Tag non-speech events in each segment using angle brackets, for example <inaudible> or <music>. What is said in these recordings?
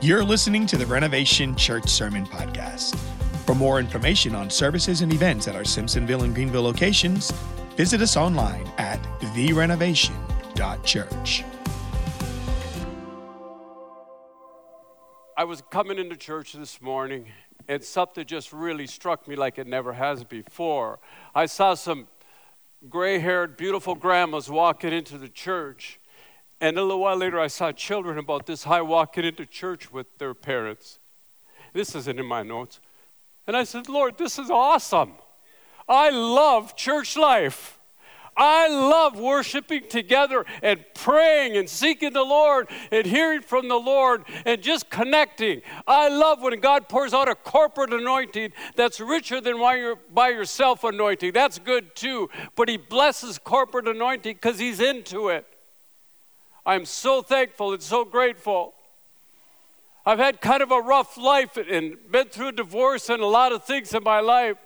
You're listening to the Renovation Church Sermon Podcast. For more information on services and events at our Simpsonville and Greenville locations, visit us online at therenovation.church. I was coming into church this morning, and something just really struck me like it never has before. I saw some gray haired, beautiful grandmas walking into the church. And a little while later, I saw children about this high walking into church with their parents. This isn't in my notes. And I said, Lord, this is awesome. I love church life. I love worshiping together and praying and seeking the Lord and hearing from the Lord and just connecting. I love when God pours out a corporate anointing that's richer than by yourself anointing. That's good too. But He blesses corporate anointing because He's into it. I'm so thankful and so grateful. I've had kind of a rough life and been through divorce and a lot of things in my life.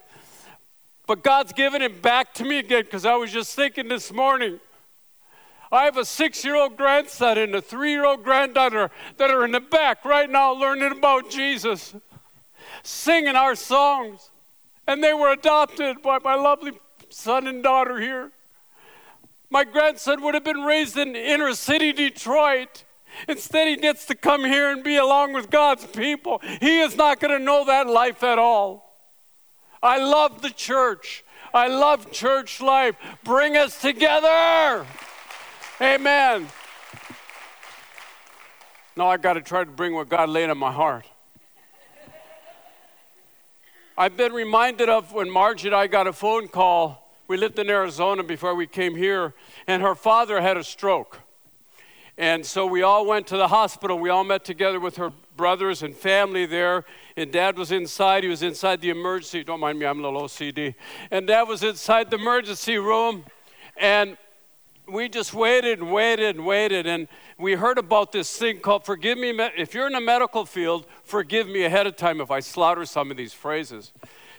But God's given it back to me again because I was just thinking this morning. I have a six year old grandson and a three year old granddaughter that are in the back right now learning about Jesus, singing our songs. And they were adopted by my lovely son and daughter here. My grandson would have been raised in inner city Detroit. Instead, he gets to come here and be along with God's people. He is not going to know that life at all. I love the church. I love church life. Bring us together. Amen. Now I got to try to bring what God laid on my heart. I've been reminded of when Margie and I got a phone call we lived in Arizona before we came here, and her father had a stroke. And so we all went to the hospital. We all met together with her brothers and family there. And dad was inside. He was inside the emergency. Don't mind me, I'm a little OCD. And dad was inside the emergency room. And we just waited and waited and waited. And we heard about this thing called forgive me. If you're in the medical field, forgive me ahead of time if I slaughter some of these phrases.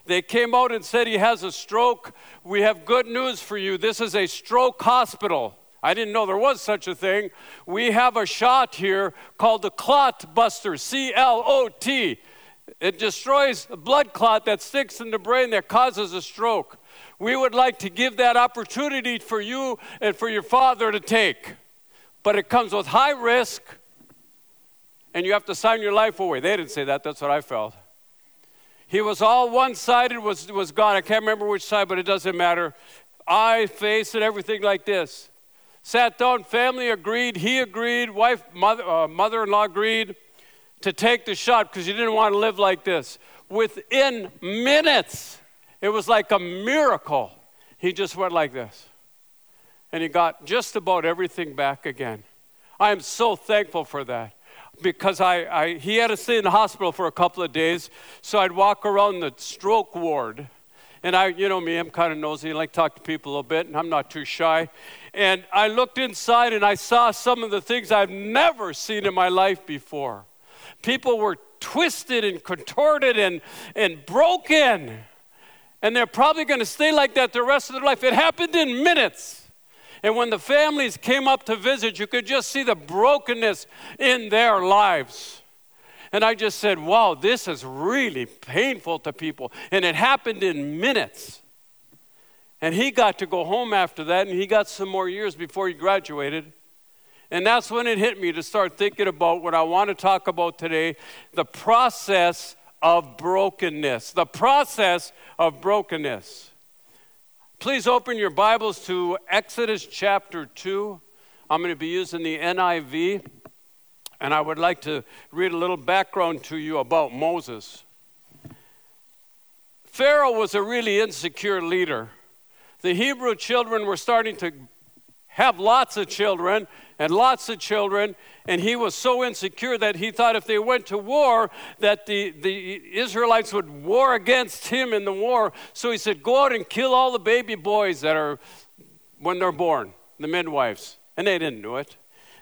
They came out and said he has a stroke. We have good news for you. This is a stroke hospital. I didn't know there was such a thing. We have a shot here called the clot buster, C L O T. It destroys a blood clot that sticks in the brain that causes a stroke. We would like to give that opportunity for you and for your father to take. But it comes with high risk, and you have to sign your life away. They didn't say that, that's what I felt. He was all one sided, was, was gone. I can't remember which side, but it doesn't matter. Eye, face, and everything like this. Sat down, family agreed, he agreed, wife, mother, uh, mother-in-law agreed to take the shot because he didn't want to live like this. Within minutes, it was like a miracle. He just went like this. And he got just about everything back again. I am so thankful for that because I, I, he had to stay in the hospital for a couple of days. So I'd walk around the stroke ward. And I, you know me, I'm kind of nosy. I like to talk to people a little bit, and I'm not too shy. And I looked inside and I saw some of the things I've never seen in my life before. People were twisted and contorted and, and broken. And they're probably going to stay like that the rest of their life. It happened in minutes. And when the families came up to visit, you could just see the brokenness in their lives. And I just said, wow, this is really painful to people. And it happened in minutes. And he got to go home after that, and he got some more years before he graduated. And that's when it hit me to start thinking about what I want to talk about today the process of brokenness. The process of brokenness. Please open your Bibles to Exodus chapter 2. I'm going to be using the NIV, and I would like to read a little background to you about Moses. Pharaoh was a really insecure leader. The Hebrew children were starting to have lots of children and lots of children and he was so insecure that he thought if they went to war that the, the israelites would war against him in the war. So he said go out and kill all the baby boys that are when they're born the midwives. And they didn't do it.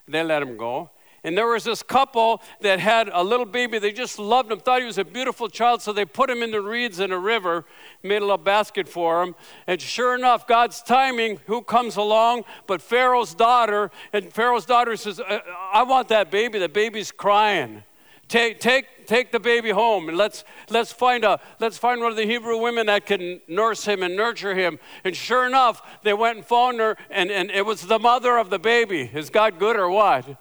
They let him go and there was this couple that had a little baby. They just loved him, thought he was a beautiful child, so they put him in the reeds in a river, made a little basket for him. And sure enough, God's timing, who comes along? But Pharaoh's daughter. And Pharaoh's daughter says, uh, uh, I want that baby. The baby's crying. Take, take, take the baby home and let's, let's, find a, let's find one of the Hebrew women that can nurse him and nurture him. And sure enough, they went and found her, and, and it was the mother of the baby. Is God good or what?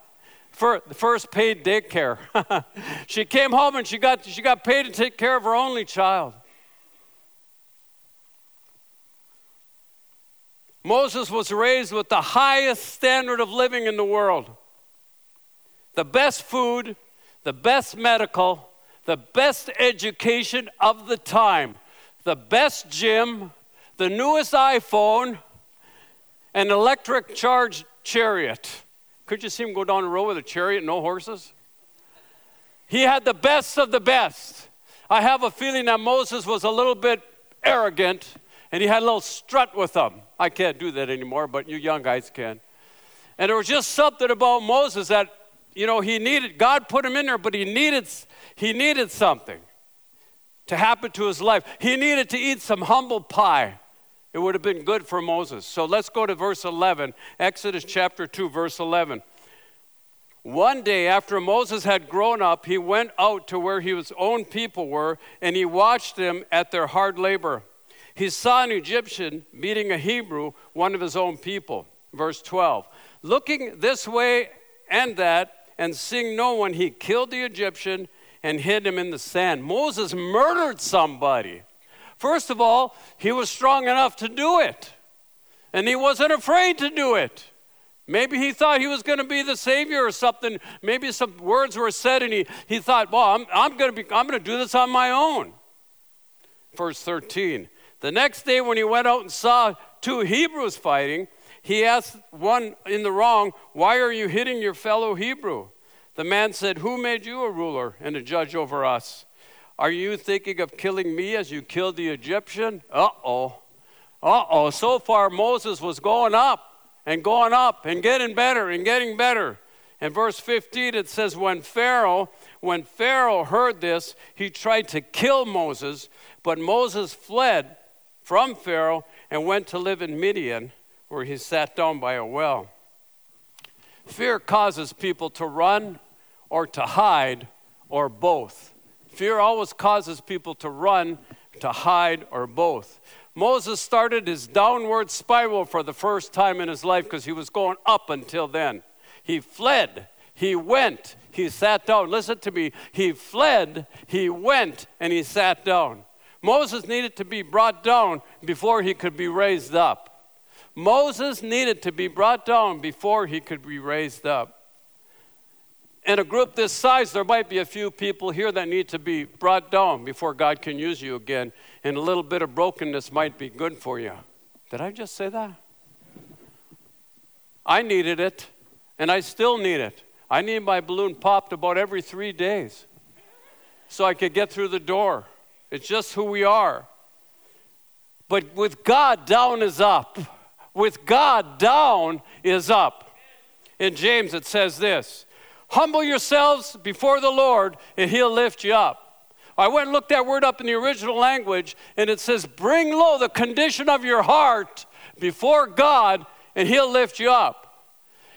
For, first paid daycare. <laughs> she came home and she got, she got paid to take care of her only child. Moses was raised with the highest standard of living in the world. The best food, the best medical, the best education of the time, the best gym, the newest iPhone, an electric charged chariot. Could you see him go down the road with a chariot, no horses? He had the best of the best. I have a feeling that Moses was a little bit arrogant and he had a little strut with him. I can't do that anymore, but you young guys can. And there was just something about Moses that, you know, he needed, God put him in there, but he needed, he needed something to happen to his life. He needed to eat some humble pie. It would have been good for Moses. So let's go to verse 11, Exodus chapter 2, verse 11. One day after Moses had grown up, he went out to where his own people were, and he watched them at their hard labor he saw an Egyptian beating a Hebrew, one of his own people. Verse 12. Looking this way and that, and seeing no one, he killed the Egyptian and hid him in the sand. Moses murdered somebody. First of all, he was strong enough to do it, and he wasn't afraid to do it. Maybe he thought he was going to be the Savior or something. Maybe some words were said, and he, he thought, well, I'm, I'm going to be, I'm going to do this on my own. Verse 13 the next day, when he went out and saw two Hebrews fighting, he asked one in the wrong, Why are you hitting your fellow Hebrew? The man said, Who made you a ruler and a judge over us? Are you thinking of killing me as you killed the Egyptian? Uh oh. Uh oh. So far, Moses was going up and going up and getting better and getting better. In verse 15, it says, When Pharaoh, when Pharaoh heard this, he tried to kill Moses, but Moses fled from Pharaoh and went to live in Midian, where he sat down by a well. Fear causes people to run or to hide or both. Fear always causes people to run, to hide, or both. Moses started his downward spiral for the first time in his life because he was going up until then. He fled, he went, he sat down. Listen to me. He fled, he went, and he sat down. Moses needed to be brought down before he could be raised up. Moses needed to be brought down before he could be raised up. In a group this size, there might be a few people here that need to be brought down before God can use you again, and a little bit of brokenness might be good for you. Did I just say that? I needed it, and I still need it. I need my balloon popped about every three days so I could get through the door. It's just who we are. But with God, down is up. With God, down is up. In James, it says this Humble yourselves before the Lord, and he'll lift you up. I went and looked that word up in the original language, and it says, Bring low the condition of your heart before God, and he'll lift you up.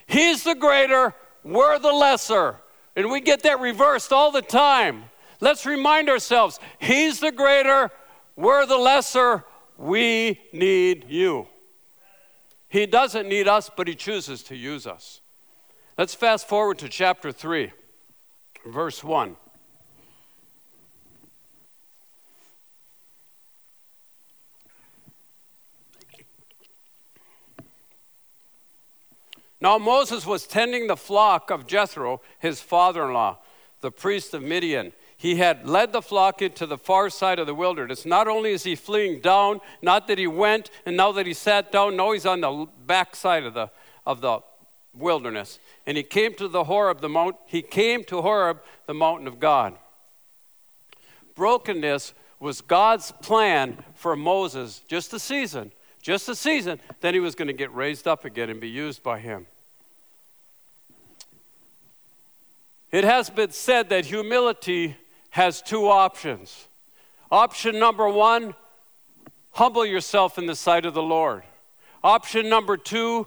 He's the greater, we're the lesser. And we get that reversed all the time. Let's remind ourselves He's the greater, we're the lesser, we need you. He doesn't need us, but He chooses to use us. Let's fast forward to chapter 3, verse 1. Now Moses was tending the flock of Jethro, his father in law, the priest of Midian he had led the flock into the far side of the wilderness. Not only is he fleeing down, not that he went and now that he sat down, no, he's on the back side of the, of the wilderness. And he came to the Horeb, the mount, he came to Horeb, the mountain of God. Brokenness was God's plan for Moses, just a season, just a season, then he was going to get raised up again and be used by him. It has been said that humility has two options. Option number one, humble yourself in the sight of the Lord. Option number two,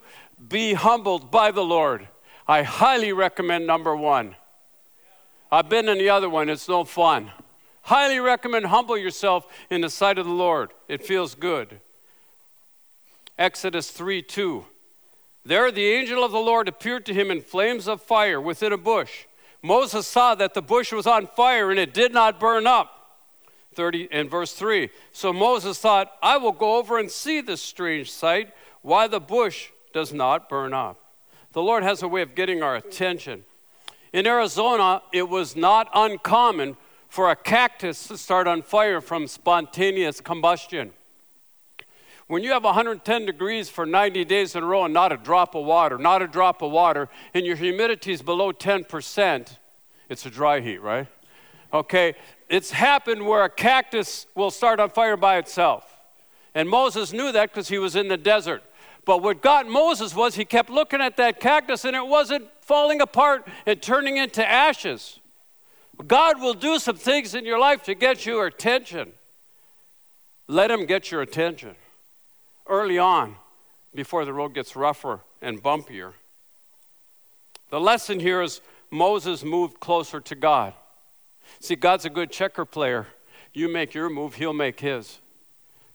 be humbled by the Lord. I highly recommend number one. I've been in the other one, it's no fun. Highly recommend humble yourself in the sight of the Lord. It feels good. Exodus 3 2. There the angel of the Lord appeared to him in flames of fire within a bush. Moses saw that the bush was on fire and it did not burn up. 30 and verse 3. So Moses thought, I will go over and see this strange sight, why the bush does not burn up. The Lord has a way of getting our attention. In Arizona, it was not uncommon for a cactus to start on fire from spontaneous combustion. When you have 110 degrees for 90 days in a row and not a drop of water, not a drop of water, and your humidity is below 10%, it's a dry heat, right? Okay, it's happened where a cactus will start on fire by itself. And Moses knew that because he was in the desert. But what got Moses was he kept looking at that cactus and it wasn't falling apart and turning into ashes. God will do some things in your life to get your attention. Let him get your attention early on before the road gets rougher and bumpier. The lesson here is Moses moved closer to God. See, God's a good checker player. You make your move, he'll make his.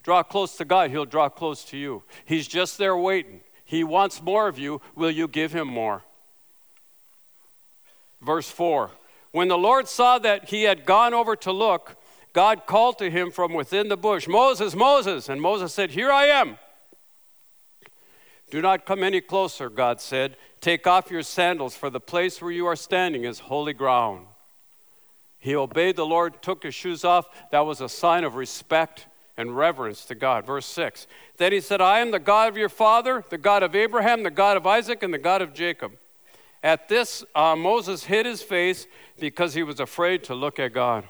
Draw close to God, he'll draw close to you. He's just there waiting. He wants more of you. Will you give him more? Verse 4 When the Lord saw that he had gone over to look, God called to him from within the bush, Moses, Moses. And Moses said, Here I am. Do not come any closer, God said. Take off your sandals, for the place where you are standing is holy ground. He obeyed the Lord, took his shoes off. That was a sign of respect and reverence to God. Verse 6. Then he said, I am the God of your father, the God of Abraham, the God of Isaac, and the God of Jacob. At this, uh, Moses hid his face because he was afraid to look at God.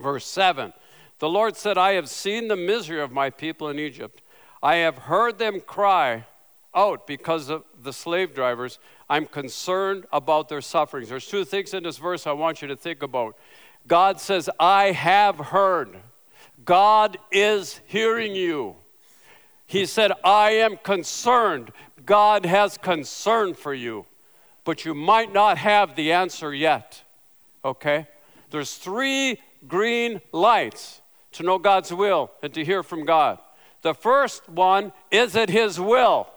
Verse 7 The Lord said, I have seen the misery of my people in Egypt. I have heard them cry out because of the slave drivers. I'm concerned about their sufferings. There's two things in this verse I want you to think about. God says, I have heard. God is hearing you. He said, I am concerned. God has concern for you, but you might not have the answer yet. Okay? There's three green lights to know God's will and to hear from God. The first one is it His will?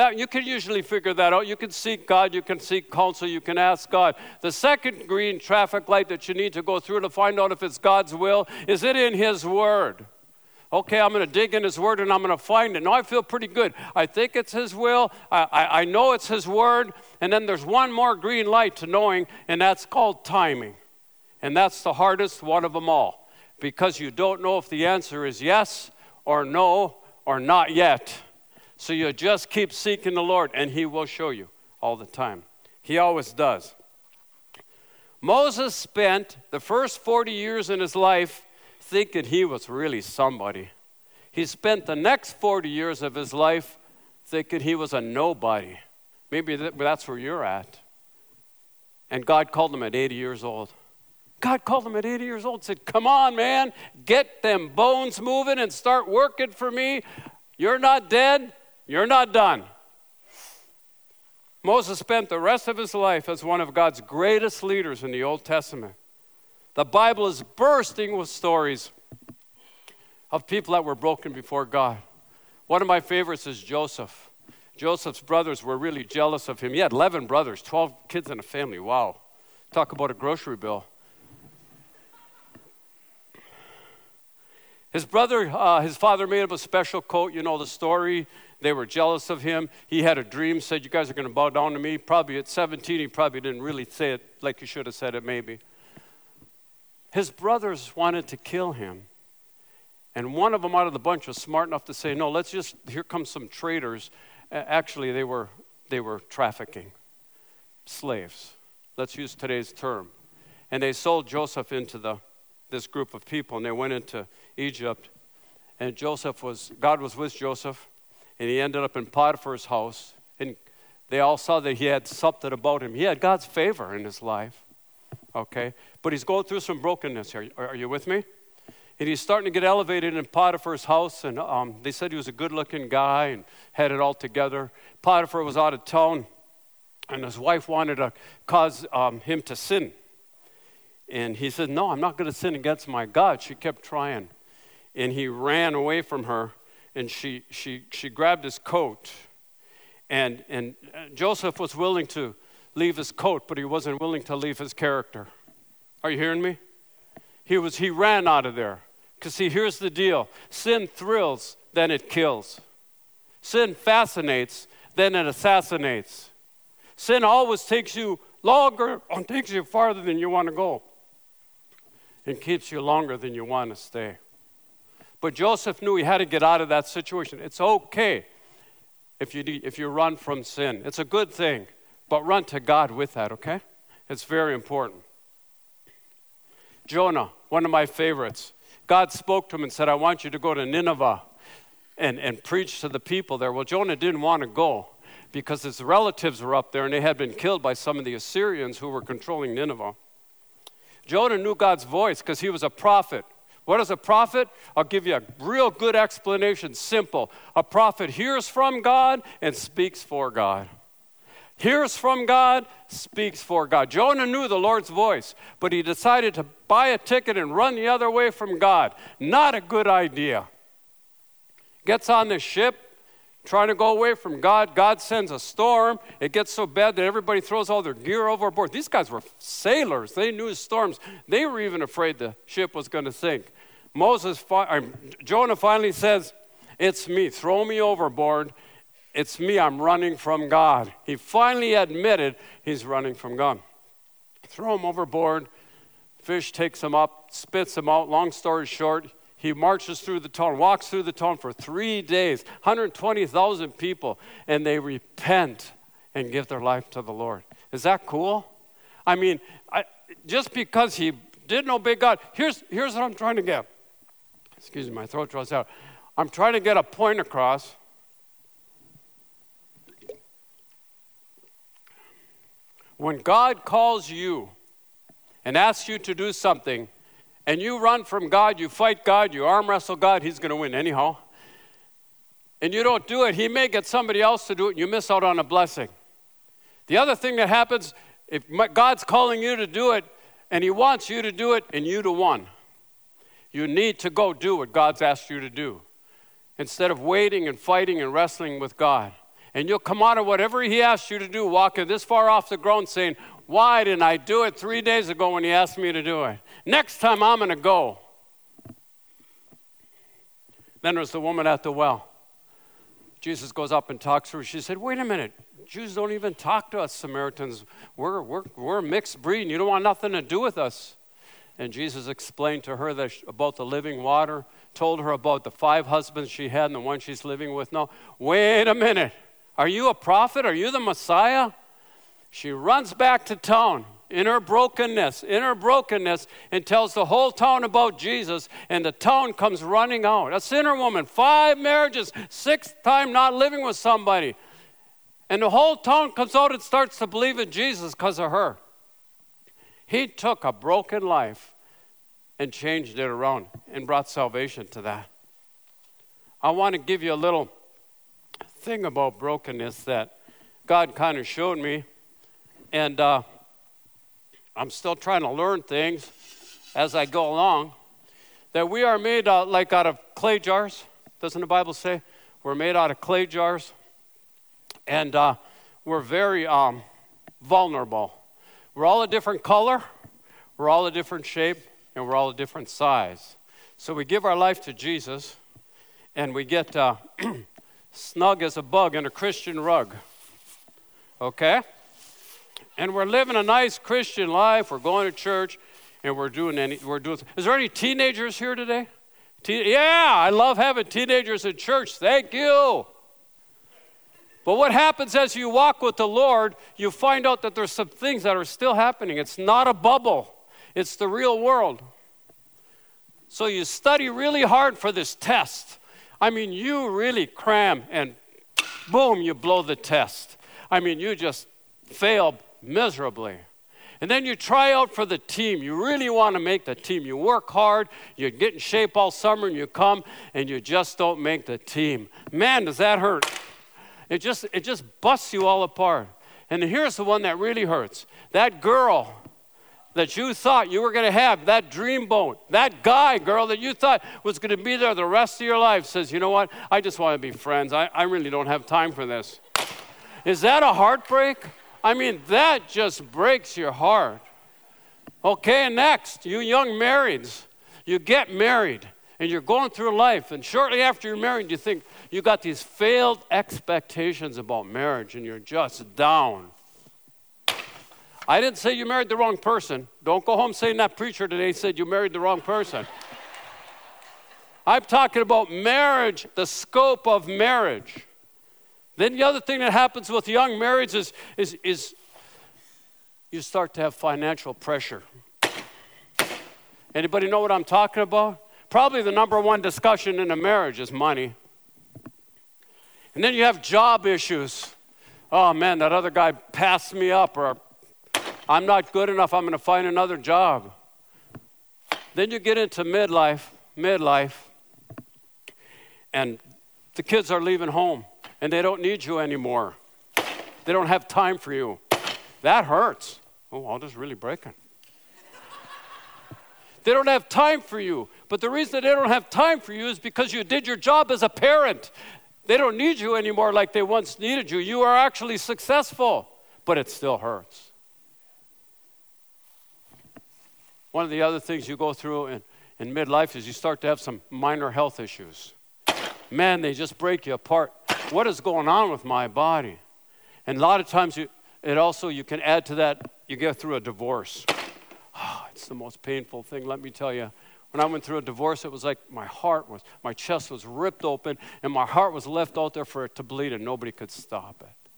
That you can usually figure that out. You can seek God, you can seek counsel, you can ask God. The second green traffic light that you need to go through to find out if it's God's will is it in His Word? Okay, I'm going to dig in His Word and I'm going to find it. Now I feel pretty good. I think it's His will. I, I, I know it's His Word. And then there's one more green light to knowing, and that's called timing. And that's the hardest one of them all because you don't know if the answer is yes or no or not yet. So you just keep seeking the Lord, and He will show you all the time. He always does. Moses spent the first 40 years in his life thinking he was really somebody. He spent the next 40 years of his life thinking he was a nobody. Maybe that's where you're at. And God called him at 80 years old. God called him at 80 years old and said, Come on, man, get them bones moving and start working for me. You're not dead. You're not done. Moses spent the rest of his life as one of God's greatest leaders in the Old Testament. The Bible is bursting with stories of people that were broken before God. One of my favorites is Joseph. Joseph's brothers were really jealous of him. He had 11 brothers, 12 kids in a family. Wow. Talk about a grocery bill. His brother, uh, his father made him a special coat. You know the story. They were jealous of him. He had a dream, said, You guys are going to bow down to me. Probably at 17, he probably didn't really say it like he should have said it, maybe. His brothers wanted to kill him. And one of them out of the bunch was smart enough to say, No, let's just, here come some traitors. Actually, they were, they were trafficking slaves. Let's use today's term. And they sold Joseph into the, this group of people, and they went into Egypt. And Joseph was, God was with Joseph and he ended up in Potiphar's house. And they all saw that he had something about him. He had God's favor in his life. Okay? But he's going through some brokenness here. Are, are you with me? And he's starting to get elevated in Potiphar's house. And um, they said he was a good looking guy and had it all together. Potiphar was out of town, and his wife wanted to cause um, him to sin And he said, No, I'm not going to sin against my God. She kept trying. And he ran away from her, and she, she, she grabbed his coat. And, and uh, Joseph was willing to leave his coat, but he wasn't willing to leave his character. Are you hearing me? He, was, he ran out of there. Because, see, here's the deal sin thrills, then it kills. Sin fascinates, then it assassinates. Sin always takes you longer and takes you farther than you want to go and keeps you longer than you want to stay. But Joseph knew he had to get out of that situation. It's okay if you, if you run from sin, it's a good thing, but run to God with that, okay? It's very important. Jonah, one of my favorites. God spoke to him and said, I want you to go to Nineveh and, and preach to the people there. Well, Jonah didn't want to go because his relatives were up there and they had been killed by some of the Assyrians who were controlling Nineveh. Jonah knew God's voice because he was a prophet. What is a prophet? I'll give you a real good explanation. Simple. A prophet hears from God and speaks for God. Hears from God, speaks for God. Jonah knew the Lord's voice, but he decided to buy a ticket and run the other way from God. Not a good idea. Gets on the ship, trying to go away from God. God sends a storm. It gets so bad that everybody throws all their gear overboard. These guys were sailors. They knew storms. They were even afraid the ship was going to sink. Moses, Jonah finally says, "It's me. Throw me overboard. It's me. I'm running from God." He finally admitted he's running from God. Throw him overboard. Fish takes him up, spits him out. Long story short, he marches through the town, walks through the town for three days, 120,000 people, and they repent and give their life to the Lord. Is that cool? I mean, I, just because he didn't obey God, here's, here's what I'm trying to get. Excuse me, my throat draws out. I'm trying to get a point across. When God calls you and asks you to do something, and you run from God, you fight God, you arm wrestle God, He's going to win anyhow. And you don't do it, He may get somebody else to do it, and you miss out on a blessing. The other thing that happens, if God's calling you to do it, and He wants you to do it, and you to one, you need to go do what God's asked you to do instead of waiting and fighting and wrestling with God. And you'll come out of whatever He asks you to do, walking this far off the ground, saying, Why didn't I do it three days ago when He asked me to do it? Next time I'm going to go. Then there's the woman at the well. Jesus goes up and talks to her. She said, Wait a minute. Jews don't even talk to us Samaritans. We're, we're, we're mixed breed, you don't want nothing to do with us. And Jesus explained to her that, about the living water, told her about the five husbands she had and the one she's living with now. Wait a minute. Are you a prophet? Are you the Messiah? She runs back to town in her brokenness, in her brokenness, and tells the whole town about Jesus, and the town comes running out. A sinner woman, five marriages, sixth time not living with somebody. And the whole town comes out and starts to believe in Jesus because of her. He took a broken life and changed it around and brought salvation to that. I want to give you a little thing about brokenness that God kind of showed me. And uh, I'm still trying to learn things as I go along. That we are made out, like out of clay jars. Doesn't the Bible say? We're made out of clay jars. And uh, we're very um, vulnerable. We're all a different color, we're all a different shape, and we're all a different size. So we give our life to Jesus, and we get uh, <clears throat> snug as a bug in a Christian rug. Okay? and we're living a nice Christian life. We're going to church, and we're doing any. We're doing. Is there any teenagers here today? Te- yeah, I love having teenagers in church. Thank you. But what happens as you walk with the Lord, you find out that there's some things that are still happening. It's not a bubble, it's the real world. So you study really hard for this test. I mean, you really cram and boom, you blow the test. I mean, you just fail miserably. And then you try out for the team. You really want to make the team. You work hard, you get in shape all summer, and you come and you just don't make the team. Man, does that hurt. It just, it just busts you all apart. And here's the one that really hurts that girl that you thought you were going to have, that dream boat, that guy, girl that you thought was going to be there the rest of your life says, you know what? I just want to be friends. I, I really don't have time for this. Is that a heartbreak? I mean, that just breaks your heart. Okay, next, you young marrieds, you get married and you're going through life, and shortly after you're married, you think you got these failed expectations about marriage and you're just down. I didn't say you married the wrong person. Don't go home saying that preacher today said you married the wrong person. I'm talking about marriage, the scope of marriage. Then the other thing that happens with young marriages is, is, is you start to have financial pressure. Anybody know what I'm talking about? Probably the number one discussion in a marriage is money. And then you have job issues. Oh man, that other guy passed me up, or I'm not good enough, I'm going to find another job. Then you get into midlife, midlife, and the kids are leaving home and they don't need you anymore. They don't have time for you. That hurts. Oh, all just really breaking. they don't have time for you. But the reason they don't have time for you is because you did your job as a parent. They don't need you anymore like they once needed you. You are actually successful, but it still hurts. One of the other things you go through in, in midlife is you start to have some minor health issues. Man, they just break you apart. What is going on with my body? And a lot of times, you, it also, you can add to that, you get through a divorce. Oh, <sighs> it's the most painful thing, let me tell you. When I went through a divorce, it was like my heart was, my chest was ripped open, and my heart was left out there for it to bleed, and nobody could stop it.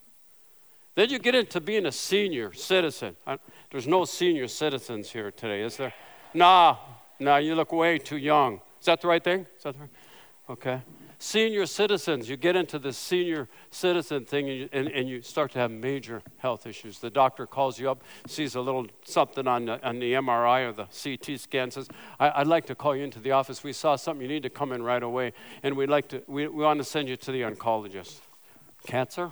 Then you get into being a senior citizen. I, there's no senior citizens here today, is there? Nah, nah, you look way too young. Is that the right thing? Is that the right? Okay. Senior citizens, you get into the senior citizen thing and you, and, and you start to have major health issues. The doctor calls you up, sees a little something on the, on the MRI or the CT scan, says, I, would like to call you into the office. We saw something, you need to come in right away, and we'd like to, we, we want to send you to the oncologist. Cancer?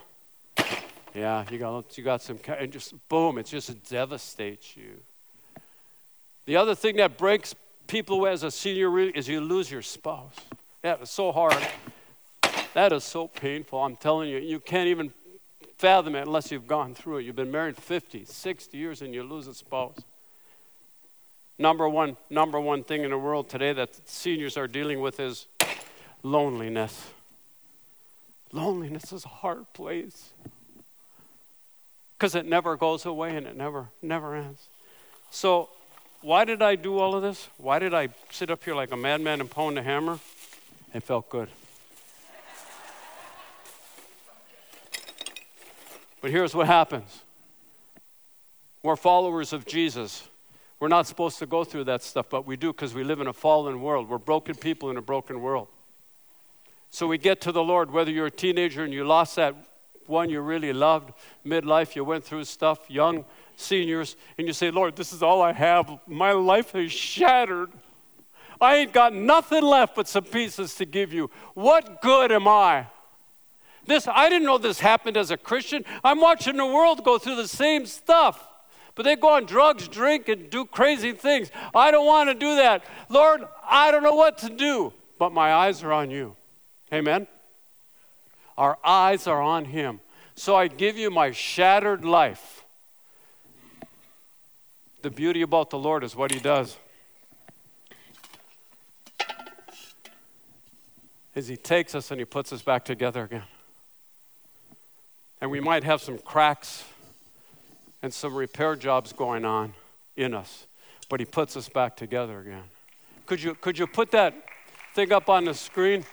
Yeah, you got, you got some, and just boom, it just devastates you. The other thing that breaks people as a senior is you lose your spouse. That is so hard. That is so painful. I'm telling you, you can't even fathom it unless you've gone through it. You've been married 50, 60 years and you lose a spouse. Number one, number one thing in the world today that seniors are dealing with is loneliness. Loneliness is a hard place because it never goes away and it never, never ends. So, why did I do all of this? Why did I sit up here like a madman and pound the hammer? It felt good. But here's what happens we're followers of Jesus. We're not supposed to go through that stuff, but we do because we live in a fallen world. We're broken people in a broken world. So we get to the Lord, whether you're a teenager and you lost that one you really loved, midlife, you went through stuff, young seniors, and you say, Lord, this is all I have. My life is shattered. I ain't got nothing left but some pieces to give you. What good am I? This I didn't know this happened as a Christian. I'm watching the world go through the same stuff. But they go on drugs, drink, and do crazy things. I don't want to do that. Lord, I don't know what to do, but my eyes are on you. Amen. Our eyes are on Him. So I give you my shattered life. The beauty about the Lord is what He does. Is He takes us and He puts us back together again. And we might have some cracks and some repair jobs going on in us, but He puts us back together again. Could you, could you put that thing up on the screen?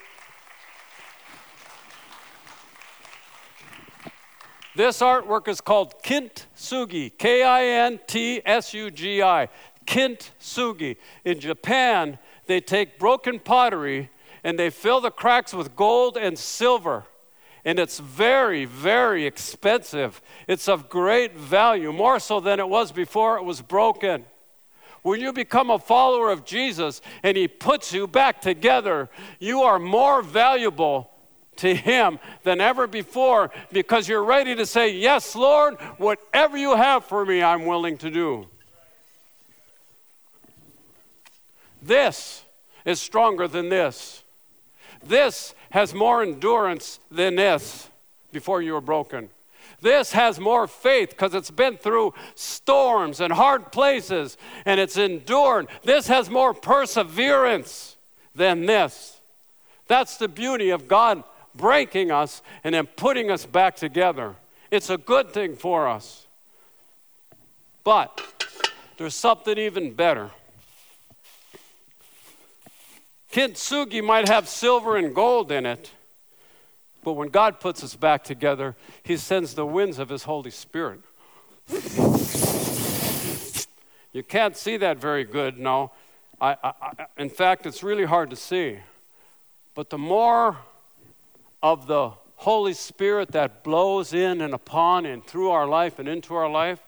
This artwork is called Kintsugi, K I N T S U G I. Kintsugi. In Japan, they take broken pottery and they fill the cracks with gold and silver. And it's very, very expensive. It's of great value, more so than it was before it was broken. When you become a follower of Jesus and He puts you back together, you are more valuable to Him than ever before because you're ready to say, Yes, Lord, whatever you have for me, I'm willing to do. This is stronger than this. This has more endurance than this before you were broken. This has more faith because it's been through storms and hard places and it's endured. This has more perseverance than this. That's the beauty of God breaking us and then putting us back together. It's a good thing for us. But there's something even better. Kintsugi might have silver and gold in it, but when God puts us back together, He sends the winds of His Holy Spirit. You can't see that very good, no. I, I, I, in fact, it's really hard to see. But the more of the Holy Spirit that blows in and upon and through our life and into our life,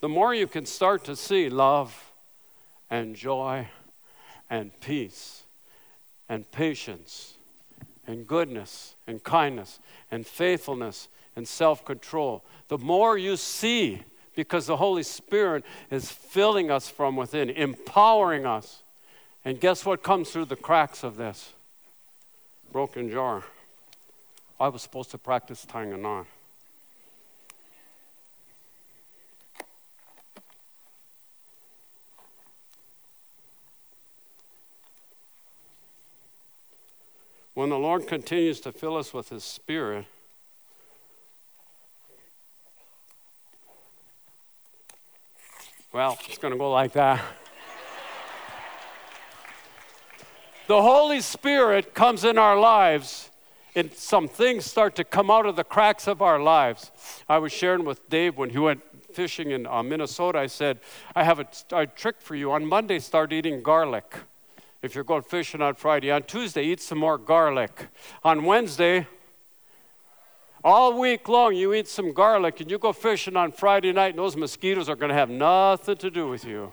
the more you can start to see love and joy and peace and patience and goodness and kindness and faithfulness and self control. The more you see, because the Holy Spirit is filling us from within, empowering us. And guess what comes through the cracks of this? Broken jar. I was supposed to practice tying a knot. When the Lord continues to fill us with His Spirit, well, it's going to go like that. the Holy Spirit comes in our lives, and some things start to come out of the cracks of our lives. I was sharing with Dave when he went fishing in uh, Minnesota. I said, I have a, a trick for you. On Monday, start eating garlic if you're going fishing on Friday. On Tuesday, eat some more garlic. On Wednesday, all week long, you eat some garlic and you go fishing on Friday night, and those mosquitoes are going to have nothing to do with you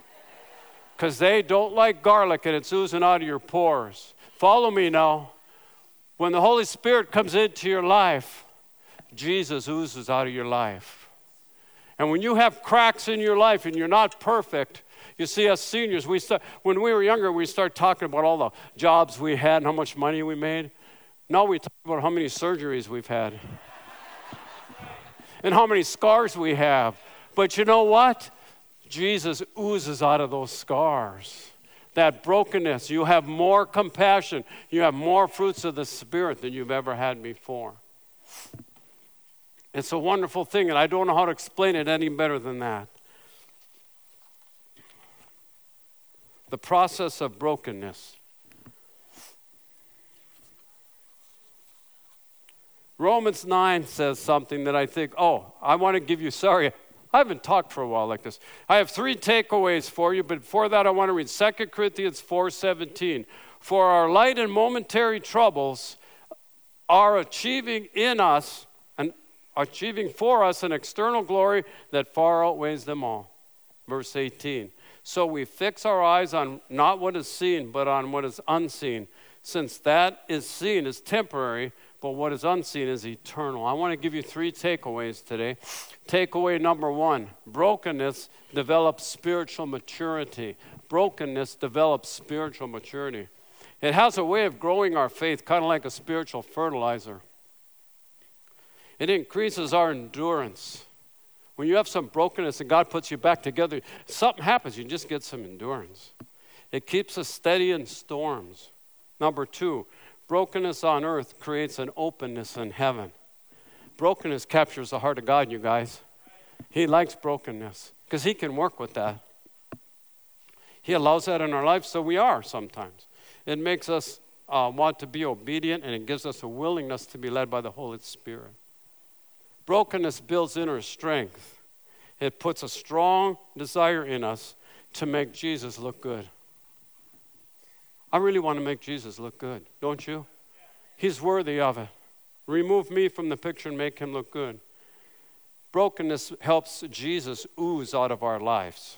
because they don't like garlic and it's oozing out of your pores. Follow me now. When the Holy Spirit comes into your life, Jesus oozes out of your life. And when you have cracks in your life and you're not perfect, you see, us seniors, we start, when we were younger, we start talking about all the jobs we had and how much money we made. Now we talk about how many surgeries we've had <laughs> and how many scars we have. But you know what? Jesus oozes out of those scars. That brokenness, you have more compassion, you have more fruits of the Spirit than you've ever had before. It's a wonderful thing, and I don't know how to explain it any better than that. The process of brokenness. Romans 9 says something that I think, oh, I want to give you, sorry, I haven't talked for a while like this. I have three takeaways for you, but before that I want to read 2 Corinthians 4:17. For our light and momentary troubles are achieving in us and achieving for us an external glory that far outweighs them all. Verse 18. So we fix our eyes on not what is seen, but on what is unseen, since that is seen is temporary, but what is unseen is eternal. I want to give you three takeaways today. Takeaway number one brokenness develops spiritual maturity. Brokenness develops spiritual maturity. It has a way of growing our faith, kind of like a spiritual fertilizer. It increases our endurance. When you have some brokenness and God puts you back together, something happens. You just get some endurance. It keeps us steady in storms. Number two, brokenness on earth creates an openness in heaven. Brokenness captures the heart of God, you guys. He likes brokenness because He can work with that. He allows that in our life, so we are sometimes. It makes us uh, want to be obedient and it gives us a willingness to be led by the Holy Spirit. Brokenness builds inner strength. It puts a strong desire in us to make Jesus look good. I really want to make Jesus look good, don't you? He's worthy of it. Remove me from the picture and make him look good. Brokenness helps Jesus ooze out of our lives.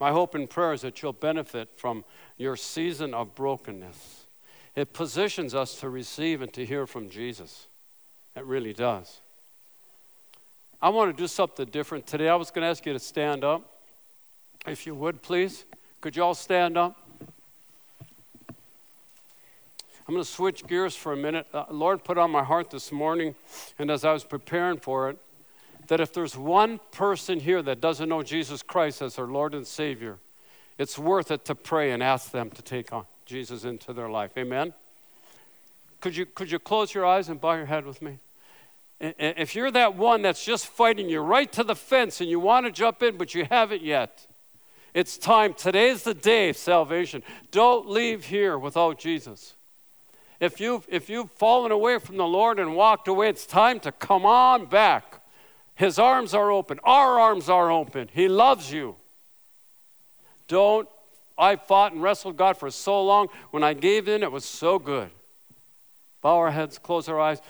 My hope and prayer is that you'll benefit from your season of brokenness. It positions us to receive and to hear from Jesus. It really does. I want to do something different today. I was going to ask you to stand up. If you would, please. Could you all stand up? I'm going to switch gears for a minute. Uh, Lord put on my heart this morning, and as I was preparing for it, that if there's one person here that doesn't know Jesus Christ as their Lord and Savior, it's worth it to pray and ask them to take on Jesus into their life. Amen? Could you, could you close your eyes and bow your head with me? If you're that one that's just fighting you right to the fence and you want to jump in, but you haven't yet, it's time. Today's the day of salvation. Don't leave here without Jesus. If you've, if you've fallen away from the Lord and walked away, it's time to come on back. His arms are open. Our arms are open. He loves you. Don't. I fought and wrestled God for so long. When I gave in, it was so good. Bow our heads, close our eyes.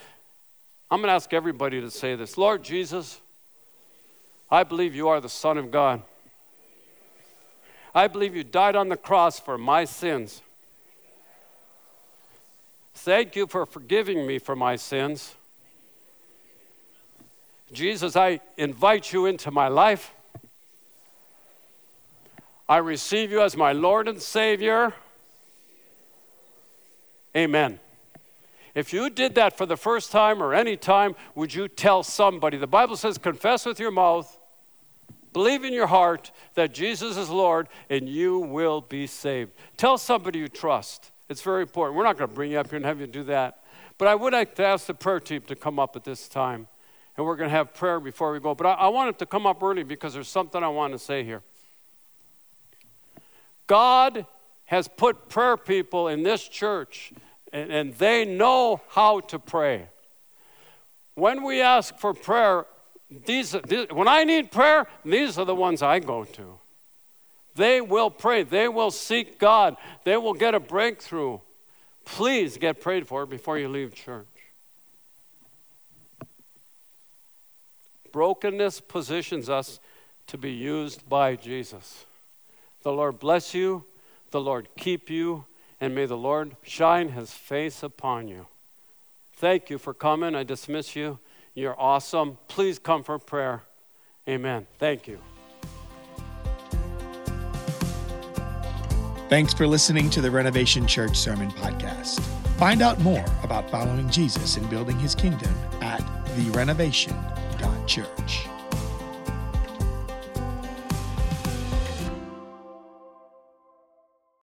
I'm going to ask everybody to say this Lord Jesus, I believe you are the Son of God. I believe you died on the cross for my sins. Thank you for forgiving me for my sins. Jesus, I invite you into my life. I receive you as my Lord and Savior. Amen. If you did that for the first time or any time, would you tell somebody? The Bible says, confess with your mouth, believe in your heart that Jesus is Lord, and you will be saved. Tell somebody you trust. It's very important. We're not going to bring you up here and have you do that. But I would like to ask the prayer team to come up at this time. And we're going to have prayer before we go. But I, I want it to come up early because there's something I want to say here. God has put prayer people in this church and, and they know how to pray. When we ask for prayer, these, these, when I need prayer, these are the ones I go to. They will pray. They will seek God. They will get a breakthrough. Please get prayed for before you leave church. Brokenness positions us to be used by Jesus. The Lord bless you. The Lord keep you and may the Lord shine his face upon you. Thank you for coming. I dismiss you. You're awesome. Please come for prayer. Amen. Thank you. Thanks for listening to the Renovation Church Sermon Podcast. Find out more about following Jesus and building his kingdom at therenovation.church.